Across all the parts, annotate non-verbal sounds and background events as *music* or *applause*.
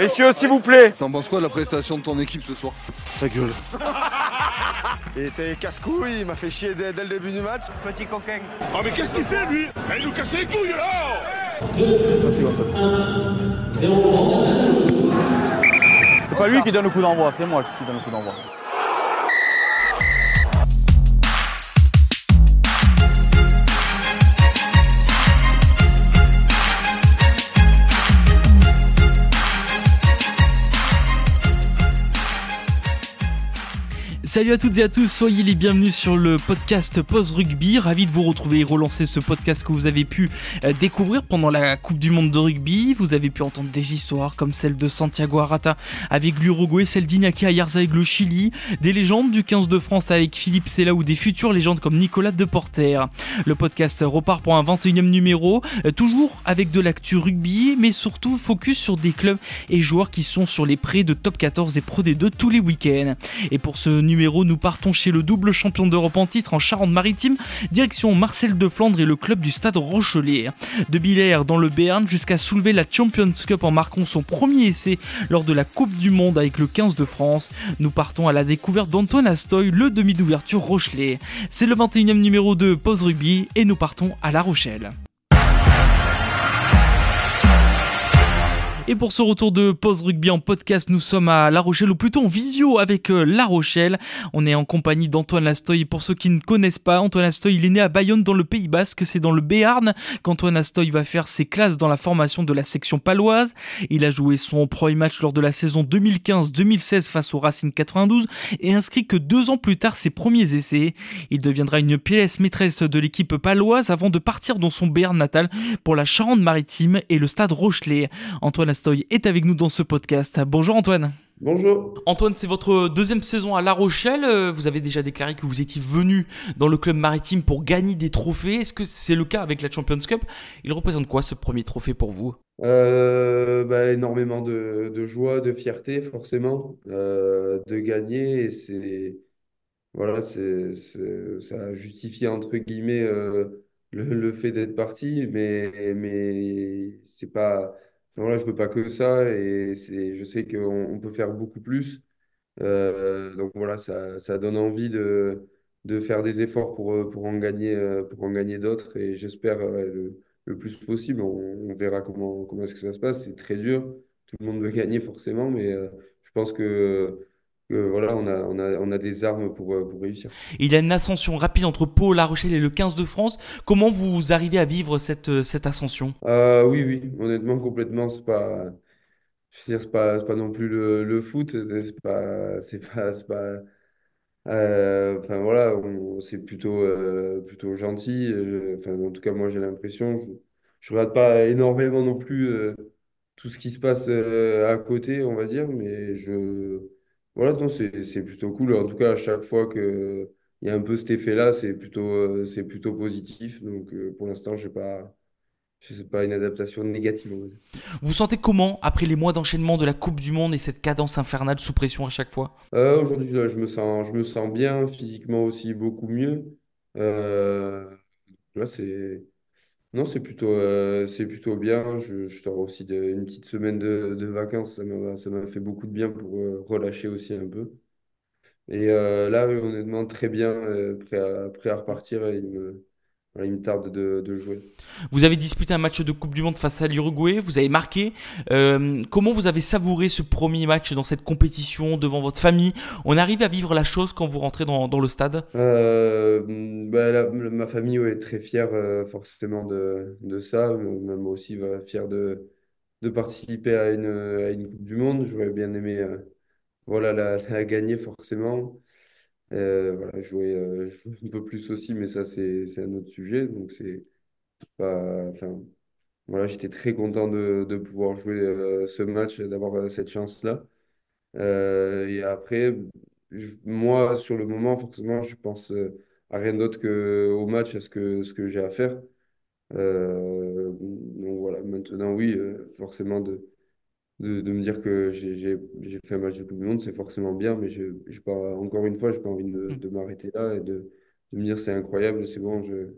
Messieurs, s'il vous plaît. T'en penses quoi de la prestation de ton équipe ce soir? Ta gueule. Il était casse-couille, il m'a fait chier dès, dès le début du match. Petit coquin. Oh mais qu'est-ce qu'il fait lui? Il nous casse les couilles là Merci, C'est pas lui qui donne le coup d'envoi, c'est moi qui donne le coup d'envoi. Salut à toutes et à tous, soyez les bienvenus sur le podcast Pause Rugby. Ravi de vous retrouver et relancer ce podcast que vous avez pu euh, découvrir pendant la Coupe du Monde de rugby. Vous avez pu entendre des histoires comme celle de Santiago Arata avec l'Uruguay, celle d'Inaki Ayarza avec le Chili, des légendes du 15 de France avec Philippe Sella ou des futures légendes comme Nicolas Deporter. Le podcast repart pour un 21e numéro, euh, toujours avec de l'actu rugby, mais surtout focus sur des clubs et joueurs qui sont sur les prêts de top 14 et Pro D2 tous les week-ends. Et pour ce numéro, nous partons chez le double champion d'Europe en titre en Charente-Maritime, direction Marcel de Flandre et le club du stade Rochelet. De Billère dans le Béarn jusqu'à soulever la Champions Cup en marquant son premier essai lors de la Coupe du Monde avec le 15 de France. Nous partons à la découverte d'Antoine Astoy, le demi d'ouverture Rochelet. C'est le 21e numéro de Pause Rugby et nous partons à La Rochelle. Et pour ce retour de Pause Rugby en podcast, nous sommes à La Rochelle, ou plutôt en visio avec euh, La Rochelle. On est en compagnie d'Antoine Lastoy. Pour ceux qui ne connaissent pas, Antoine Lastoy, il est né à Bayonne dans le Pays Basque, c'est dans le Béarn qu'Antoine Lastoy va faire ses classes dans la formation de la section paloise. Il a joué son premier match lors de la saison 2015-2016 face au Racing 92 et inscrit que deux ans plus tard ses premiers essais. Il deviendra une pièce maîtresse de l'équipe paloise avant de partir dans son Béarn natal pour la Charente-Maritime et le stade Rochelet. Est avec nous dans ce podcast. Bonjour Antoine. Bonjour. Antoine, c'est votre deuxième saison à La Rochelle. Euh, Vous avez déjà déclaré que vous étiez venu dans le club maritime pour gagner des trophées. Est-ce que c'est le cas avec la Champions Cup? Il représente quoi ce premier trophée pour vous? Euh, bah, énormément de, de joie, de fierté, forcément, euh, de gagner. C'est, voilà, c'est, ça a justifié, entre guillemets, euh, le, le fait d'être parti. Mais, mais c'est pas, voilà, je veux pas que ça. Et je sais qu'on on peut faire beaucoup plus. Euh, donc voilà, ça, ça donne envie de, de faire des efforts pour, euh, pour en gagner, euh, gagner d'autres. Et j'espère le, le plus possible. On, on verra comment, comment est-ce que ça se passe. C'est très dur. Tout le monde veut gagner forcément, mais je pense que, que voilà, on a, on a, on a des armes pour, euh, pour réussir. Il y a une ascension rapide entre Pau, La Rochelle et le 15 de France. Comment vous arrivez à vivre cette, cette ascension? Euh, oui, oui, honnêtement, complètement. C'est pas, je veux dire, c'est pas, pas non plus le, le foot. C'est pas, c'est pas, pas, Euh, enfin voilà, c'est plutôt, euh, plutôt gentil. euh, Enfin, en tout cas, moi j'ai l'impression. Je, je regarde pas énormément non plus euh, tout ce qui se passe euh, à côté, on va dire, mais je voilà, non, c'est c'est plutôt cool. En tout cas, à chaque fois que il y a un peu cet effet-là, c'est plutôt, euh, c'est plutôt positif. Donc euh, pour l'instant, je sais pas, je sais pas une adaptation négative, on va dire. Vous vous sentez comment après les mois d'enchaînement de la Coupe du Monde et cette cadence infernale sous pression à chaque fois? Euh, aujourd'hui, là, je me sens, je me sens bien, physiquement aussi beaucoup mieux. Euh, là, c'est Non, c'est plutôt, euh, c'est plutôt bien. Je, je sors aussi de- une petite semaine de, de vacances. Ça m'a, ça m'a fait beaucoup de bien pour euh, relâcher aussi un peu. Et euh, là, honnêtement, très bien, euh, prêt à, prêt à repartir. Il me, voilà, il me tarde de, de jouer. Vous avez disputé un match de Coupe du Monde face à l'Uruguay, vous avez marqué. Euh, comment vous avez savouré ce premier match dans cette compétition devant votre famille? On arrive à vivre la chose quand vous rentrez dans, dans le stade? Euh, bah, la- ma famille ouais, est très fière euh, forcément de, de ça. Même moi aussi, va fière de, de participer à une, à une Coupe du Monde. J'aurais bien aimé voilà, la, la gagner forcément. Euh, voilà, jouer, euh, *laughs* jouer un peu plus aussi, mais ça, c'est, un autre sujet. Donc, c'est pas, enfin, voilà, j'étais très content de, de pouvoir jouer euh, ce match, d'avoir cette chance-là. Et après, moi, sur le moment, forcément, je pense à rien d'autre qu'au match, à ce que, ce que j'ai à faire. Donc voilà, maintenant, oui, forcément, de, de, de me dire que j'ai fait un match de Coupe du Monde, c'est forcément bien, mais je, j'ai pas, encore une fois, j'ai pas envie de, de m'arrêter là et de, de me dire c'est incroyable, c'est bon, je,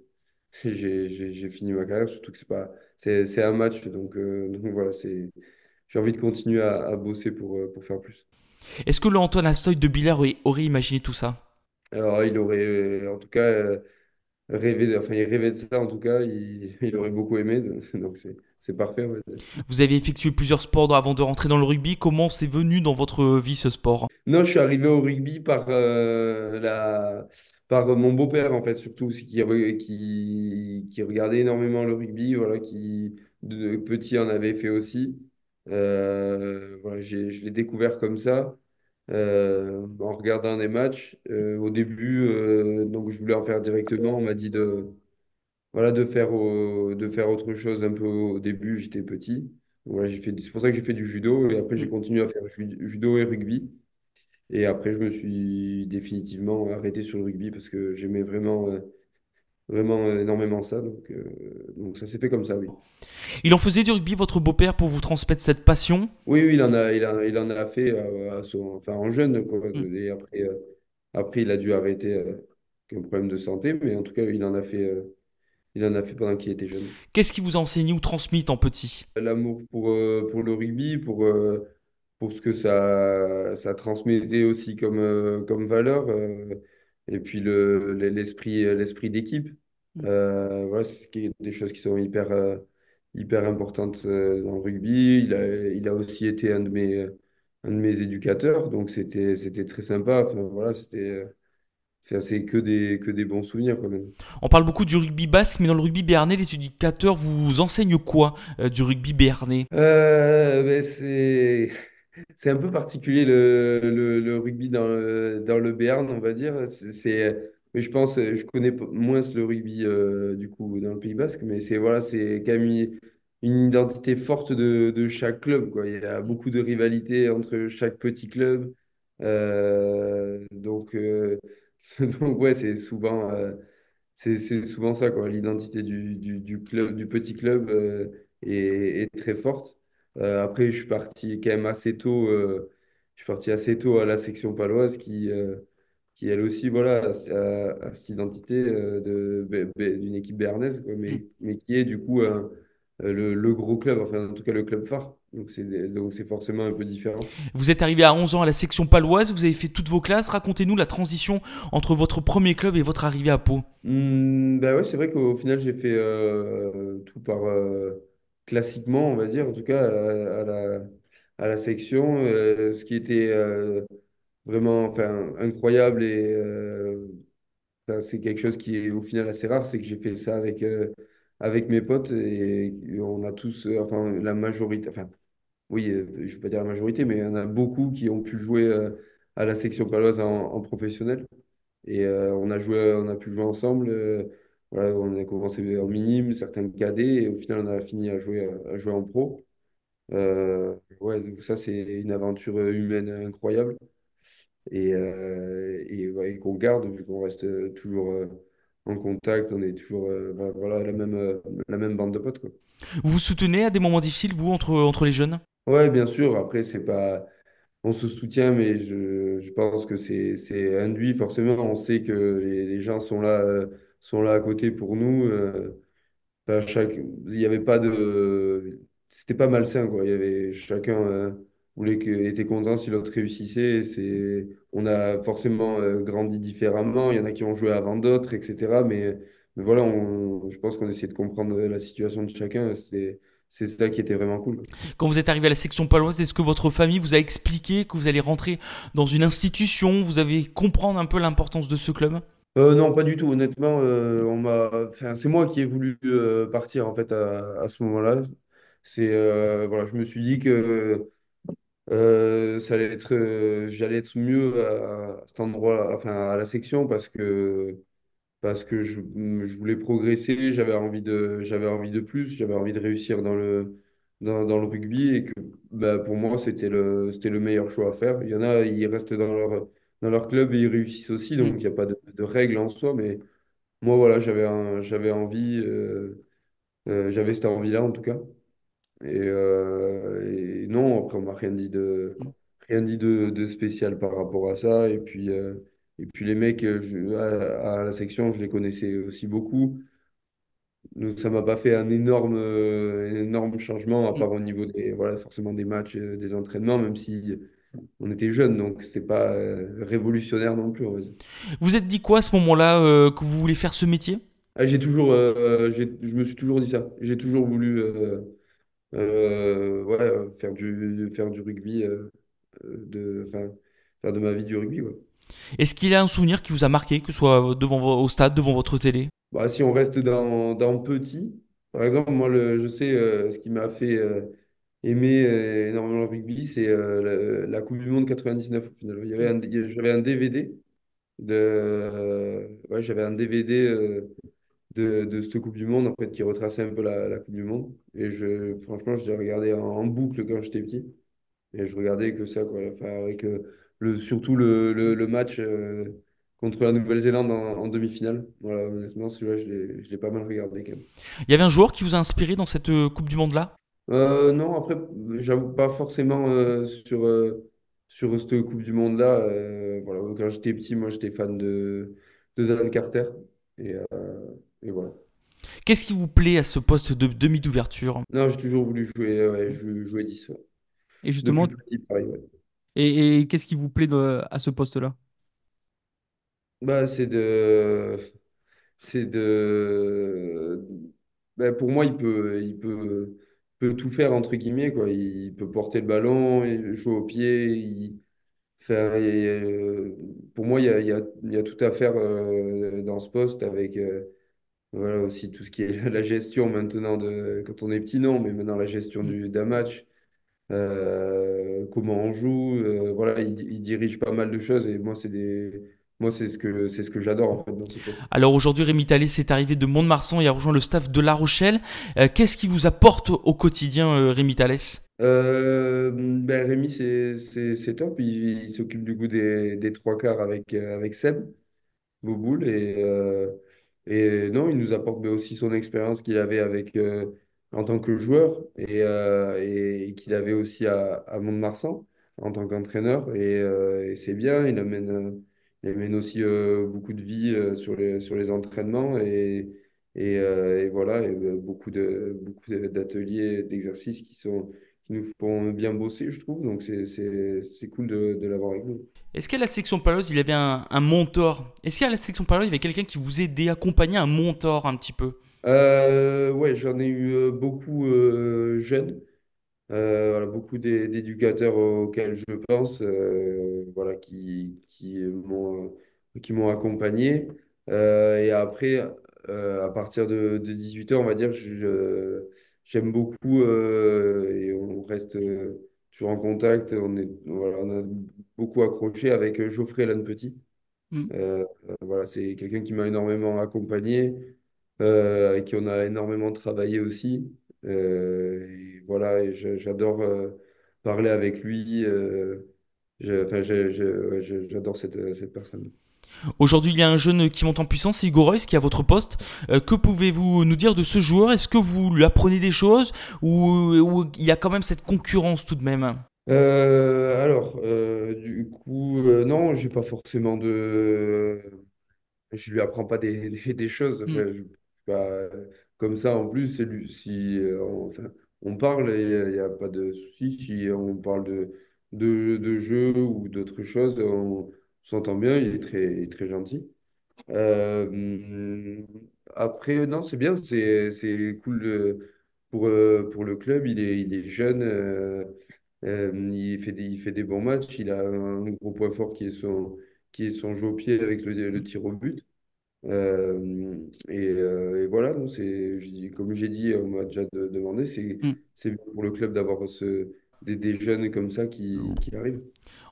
*laughs* j'ai fini ma carrière, surtout que c'est pas, c'est c'est un match, donc, euh, *laughs* donc voilà, j'ai envie de continuer à, à bosser pour, euh, pour faire plus. Est-ce que le Antoine Assoy de Billard aurait, aurait imaginé tout ça? Alors, il aurait, euh, en tout cas, rêvé, enfin, il rêvait de ça, en tout cas, il, *laughs* il aurait beaucoup aimé, donc *laughs* c'est parfait. Vous avez effectué plusieurs sports avant de rentrer dans le rugby. Comment c'est venu dans votre vie ce sport? Non, je suis arrivé au rugby par, euh, la, par mon beau-père, en fait, surtout, qui, re- qui, qui regardait énormément le rugby, voilà, qui, de petit, en avait fait aussi. Euh, voilà, je l'ai découvert comme ça, euh, en regardant des matchs. Euh, au début, euh, donc, je voulais en faire directement, on m'a dit de, voilà, de faire, au- de faire autre chose un peu au début, j'étais petit. Voilà, j'ai fait, c'est pour ça que j'ai fait du judo, et après, j'ai continué à faire ju- judo et rugby. Et après, je me suis définitivement arrêté sur le rugby parce que j'aimais vraiment, euh, vraiment énormément ça. Donc, euh, donc ça s'est fait comme ça, oui. Il en faisait du rugby, votre beau-père, pour vous transmettre cette passion? Oui, oui, il en a, il a, il en a fait euh, à son- enfin, en jeune, quoi. Mm. Et après, euh, après, il a dû arrêter avec un problème de santé, mais en tout cas, il en a fait, il en a fait pendant qu'il était jeune. Qu'est-ce qui vous a enseigné ou transmis en petit? L'amour pour, pour le rugby, pour, pour ce que ça, ça transmettait aussi comme, comme valeur, et puis le, l'esprit, l'esprit d'équipe. Euh, voilà, c'est des choses qui sont hyper, euh, hyper importantes euh, dans le rugby. Il a, il a aussi été un de mes, un de mes éducateurs, donc c'était, c'était très sympa. Enfin, voilà, c'était, euh, c'est c'est que des, que des bons souvenirs quand même. On parle beaucoup du rugby basque, mais dans le rugby béarnais, les éducateurs vous enseignent quoi euh, du rugby béarnais? Euh, ben, c'est, c'est un peu particulier le, le, rugby dans le, dans le Béarn, on va dire. C'est, mais je pense, je connais moins le rugby euh, du coup dans le Pays Basque, mais c'est voilà, c'est quand même une, identité forte de, de chaque club. Il y a beaucoup de rivalité entre chaque petit club. Euh, donc, euh, *laughs* donc ouais, c'est souvent. euh, c'est c'est souvent ça, quoi. L'identité du, du, club, du petit club euh, est très forte. Euh, après, je suis parti quand même assez tôt. euh, je suis parti assez tôt à la section paloise qui, euh, qui elle aussi, voilà, a, a- a cette identité euh, de, bé- bé- d'une équipe béarnaise, quoi, mais, mais qui est du coup un- le, le gros club, enfin en tout cas le club phare. Donc c'est donc c'est forcément un peu différent. Vous êtes arrivé à 11 ans à la section paloise, vous avez fait toutes vos classes. Racontez-nous la transition entre votre premier club et votre arrivée à Pau. Hmm, bah ouais, c'est vrai qu'au final, j'ai fait euh, tout par euh, classiquement, on va dire, en tout cas à, à la, à la section. euh, ce qui était euh, vraiment enfin, incroyable et euh, c'est quelque chose qui est au final assez rare, c'est que j'ai fait ça avec, euh, avec mes potes et on a tous, euh, enfin la majorité, enfin oui, euh, je ne vais pas dire la majorité, mais il y en a beaucoup qui ont pu jouer euh, à la section paloise en, en professionnel. Et euh, on a joué, on a pu jouer ensemble. Voilà, on a commencé en minime, certains cadets, et au final, on a fini à jouer, à jouer en pro. Euh, ouais, donc ça, c'est une aventure humaine incroyable. Et, euh, et, ouais, et qu'on garde, vu qu'on reste toujours euh, en contact, on est toujours euh, bah, voilà, la même, la même bande de potes, quoi. Vous vous soutenez à des moments difficiles, vous, entre, entre les jeunes? Ouais, bien sûr. Après, c'est pas. On se soutient, mais je, je pense que c'est, c'est induit forcément. On sait que les, les gens sont là, sont là à côté pour nous. euh, chaque, il n'y avait pas de. C'était pas malsain, quoi. Il y avait, chacun euh, voulait que, était content si l'autre réussissait. On a forcément euh, grandi différemment. Il y en a qui ont joué avant d'autres, etc. Mais, voilà, on, je pense qu'on essayait de comprendre la situation de chacun. C'est, ça qui était vraiment cool. Quand vous êtes arrivé à la section paloise, est-ce que votre famille vous a expliqué que vous allez rentrer dans une institution Vous avez comprendre un peu l'importance de ce club? Euh, non, pas du tout. Honnêtement, euh, on m'a, enfin, c'est moi qui ai voulu euh, partir en fait à, à ce moment-là. C'est voilà, je me suis dit que ça allait être, j'allais être mieux à, à cet endroit, enfin à la section parce que parce que je, je voulais progresser, j'avais envie de, j'avais envie de plus, j'avais envie de réussir dans le dans, dans le rugby et que bah, pour moi c'était le c'était le meilleur choix à faire. Il y en a, ils restent dans leur dans leur club et ils réussissent aussi, donc il n'y a pas de, de règles en soi, mais moi, voilà, j'avais envie, euh, euh, j'avais cette envie-là en tout cas. Et, euh, et non, après, on m'a rien dit de, rien dit de, de spécial par rapport à ça. Et puis, et puis les mecs je- à, à la section, je les connaissais aussi beaucoup. donc ça m'a pas fait un énorme, énorme changement, à Mm. part au niveau des, voilà, forcément des matchs, des entraînements, même si on était jeunes, donc c'était pas euh, révolutionnaire non plus. Vous êtes dit quoi à ce moment-là euh, que vous voulez faire ce métier? Ah, j'ai toujours, euh, je me suis toujours dit ça. J'ai toujours voulu euh, ouais, faire du, faire du rugby, de, faire de ma vie du rugby. Ouais. Est-ce qu'il y a un souvenir qui vous a marqué, que ce soit devant au stade, devant votre télé? Bah, si on reste dans, dans petit, par exemple, moi, le, je sais ce qui m'a fait aimer euh, énormément le rugby, c'est euh, la, la Coupe du Monde 99 au final. J'avais un DVD de, euh, un DVD de, de cette Coupe du Monde en fait, qui retraçait un peu la, Coupe du Monde. Et je, franchement, je l'ai regardé en, boucle quand j'étais petit. Et je regardais que ça, quoi. Avec le, surtout le, le, match contre la Nouvelle-Zélande en, demi-finale. Voilà, honnêtement, celui-là, je l'ai, je l'ai pas mal regardé quand même. Il y avait un joueur qui vous a inspiré dans cette Coupe du Monde-là? Euh, non, après, j'avoue pas forcément euh, sur, euh, sur cette Coupe du Monde-là. Euh, voilà, quand j'étais petit, moi, j'étais fan de, de Dan Carter. Et, euh, et voilà. Qu'est-ce qui vous plaît à ce poste de demi d'ouverture Non, j'ai toujours voulu jouer, ouais, jouer, jouer 10. ouais. Et justement, Depuis petit, pareil, ouais. et, et qu'est-ce qui vous plaît de- à ce poste-là? Bah, c'est de. C'est de. bah, pour moi, il peut, il peut, peut tout faire, entre guillemets, quoi. Il peut porter le ballon, il jouer au pied. Il... Enfin, euh, pour moi, il y a, il y a, tout à faire euh, dans ce poste avec euh, voilà, aussi tout ce qui est *laughs* la gestion maintenant de. Quand on est petit, non, mais maintenant la gestion du, d'un match. comment on joue, voilà, il, il dirige pas mal de choses et moi c'est des, moi c'est ce que c'est ce que j'adore en fait dans ce. Alors aujourd'hui, Rémi Thalès est arrivé de Mont-de-Marsan et a rejoint le staff de La Rochelle. Euh, Qu'est-ce qui vous apporte au quotidien, euh, Rémi Thalès? Euh, ben Rémi c'est c'est c'est top, il, il s'occupe du coup des, des trois quarts avec avec Seb Boboul et euh, et non il nous apporte ben, aussi son expérience qu'il avait avec en tant que joueur et, et, qu'il avait aussi à, à Mont-de-Marsan en tant qu'entraîneur et, et c'est bien il amène il amène aussi euh, beaucoup de vie euh, sur les sur les entraînements et et, euh, et voilà et, beaucoup de beaucoup d'ateliers d'exercices qui sont qui nous font bien bosser je trouve. Donc c'est cool de, de l'avoir avec nous. Est-ce qu'à la section Paloise, il avait un, un mentor? Est-ce qu'à la section Paloise, il y avait quelqu'un qui vous aidait, accompagnait un mentor un petit peu? Euh, ouais, j'en ai eu beaucoup euh, jeunes, Euh, voilà, beaucoup d'é- d'éducateurs auxquels je pense, euh, voilà, qui, qui m'ont euh, qui m'ont accompagné. Euh, et après, à partir de, de 18 ans, on va dire, je, j'aime beaucoup et on reste toujours en contact. On est, voilà, on a beaucoup accroché avec Geoffrey Lannepetit. Mm. Euh, euh, voilà, c'est quelqu'un qui m'a énormément accompagné avec qui on a énormément travaillé aussi. Et voilà, j'adore euh, parler avec lui. euh, j'adore cette, cette personne. Aujourd'hui, il y a un jeune qui monte en puissance, c'est Hugo Reus qui est à votre poste. Euh, que pouvez-vous nous dire de ce joueur? Est-ce que vous lui apprenez des choses? Ou, ou il y a quand même cette concurrence tout de même? Euh, alors, euh, du coup, euh, non, j'ai pas forcément de. Je lui apprends pas des, des, *laughs* des choses. Mm. Enfin, je- bah, comme ça, en plus, c'est lui, si euh, enfin, on parle, il n'y a, pas de souci. Si on parle de, de, de jeu ou d'autres choses, on s'entend bien. Il est très, il est très gentil. Euh, après, non, c'est bien, c'est, c'est cool de- pour, euh, pour le club. Il est, il est jeune, euh, euh, il fait des, il fait des bons matchs. Il a un gros point fort qui est son, qui est son jeu au pied avec le, le tir au but. Euh, et, euh, et voilà, dis- comme j'ai dit, on m'a déjà de- demandé, c'est, Mm. pour le club d'avoir ce, des, des jeunes comme ça qui, qui arrivent.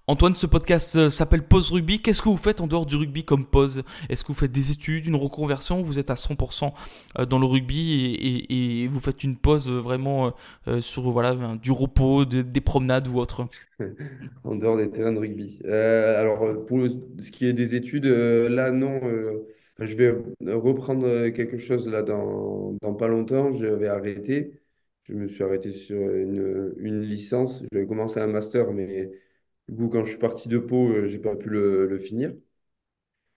Antoine, ce podcast euh, s'appelle Pause Rugby. Qu'est-ce que vous faites en dehors du rugby comme pause? Est-ce que vous faites des études, une reconversion ou Vous êtes à 100% euh, dans le rugby et, et- et vous faites une pause vraiment sur voilà, du repos, de- des promenades ou autre? *laughs* En dehors des terrains de rugby. Euh, alors, pour ce qui est des études, là, non. Je vais reprendre quelque chose là dans, pas longtemps. Je vais arrêter. Je me suis arrêté sur une, une licence. J'avais commencé un master, mais du coup, quand je suis parti de Pau, euh, j'ai pas pu le, finir.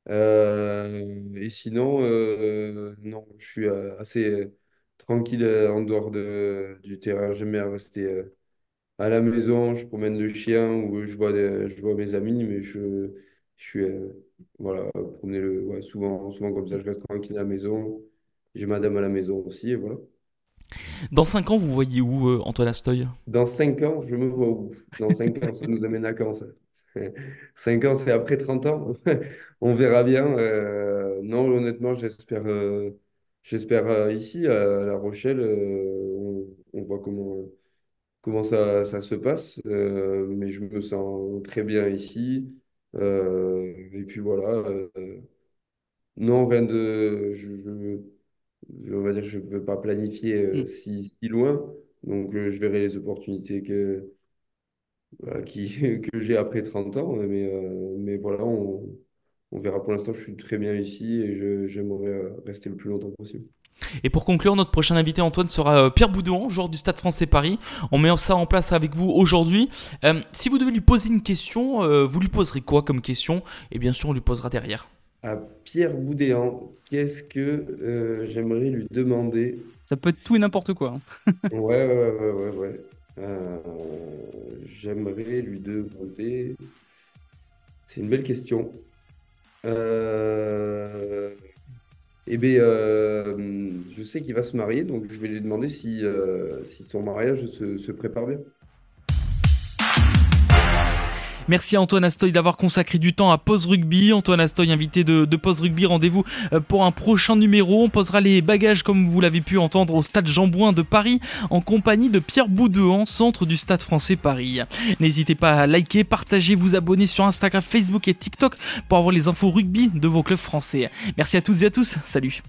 Euh, et sinon, euh, non, je suis assez tranquille en dehors de, du terrain. J'aime bien rester à la maison, je promène le chien ou je vois, je vois mes amis, mais je, je suis euh, voilà, promener le, ouais, souvent, souvent comme ça, je reste tranquille à la maison. J'ai madame à la maison aussi, et voilà. Dans 5 ans, vous voyez où, euh, Antoine Astoy? Dans cinq ans, je me vois où? Dans cinq ans, ça nous amène à quand ça? *laughs* Cinq ans, c'est après 30 ans? *laughs* On verra bien. Euh, non, honnêtement, j'espère euh, j'espère ici, à La Rochelle, on, on voit comment, comment ça, ça se passe. Mais je me sens très bien ici. Euh, et puis voilà. euh, non, rien de. Je, je- je- on va dire, je ne veux pas planifier euh, Mm. si, si loin. Donc, euh, je verrai les opportunités que, voilà, qui, *laughs* que j'ai après 30 ans. Mais, euh, mais voilà, on, on verra. Pour l'instant, je suis très bien ici et je, j'aimerais euh, rester le plus longtemps possible. Et pour conclure, notre prochain invité, Antoine, sera euh, Pierre Boudouan, joueur du Stade français Paris. On met ça en place avec vous aujourd'hui. Euh, si vous devez lui poser une question, euh, vous lui poserez quoi comme question? Et bien sûr, on lui posera derrière. À Pierre Boudéan, qu'est-ce que euh, j'aimerais lui demander? Ça peut être tout et n'importe quoi. hein. Ouais, ouais, ouais, ouais, ouais. ouais. Euh, j'aimerais lui demander. C'est une belle question. Euh, eh bien, euh, je sais qu'il va se marier, donc je vais lui demander si, euh, si son mariage se, se prépare bien. Merci à Antoine Astoy d'avoir consacré du temps à Pause Rugby. Antoine Astoy, invité de, de Pause Rugby, rendez-vous euh, pour un prochain numéro. On posera les bagages comme vous l'avez pu entendre au stade Jean-Bouin de Paris en compagnie de Pierre Boudouan, centre du stade français Paris. N'hésitez pas à liker, partager, vous abonner sur Instagram, Facebook et TikTok pour avoir les infos rugby de vos clubs français. Merci à toutes et à tous. Salut.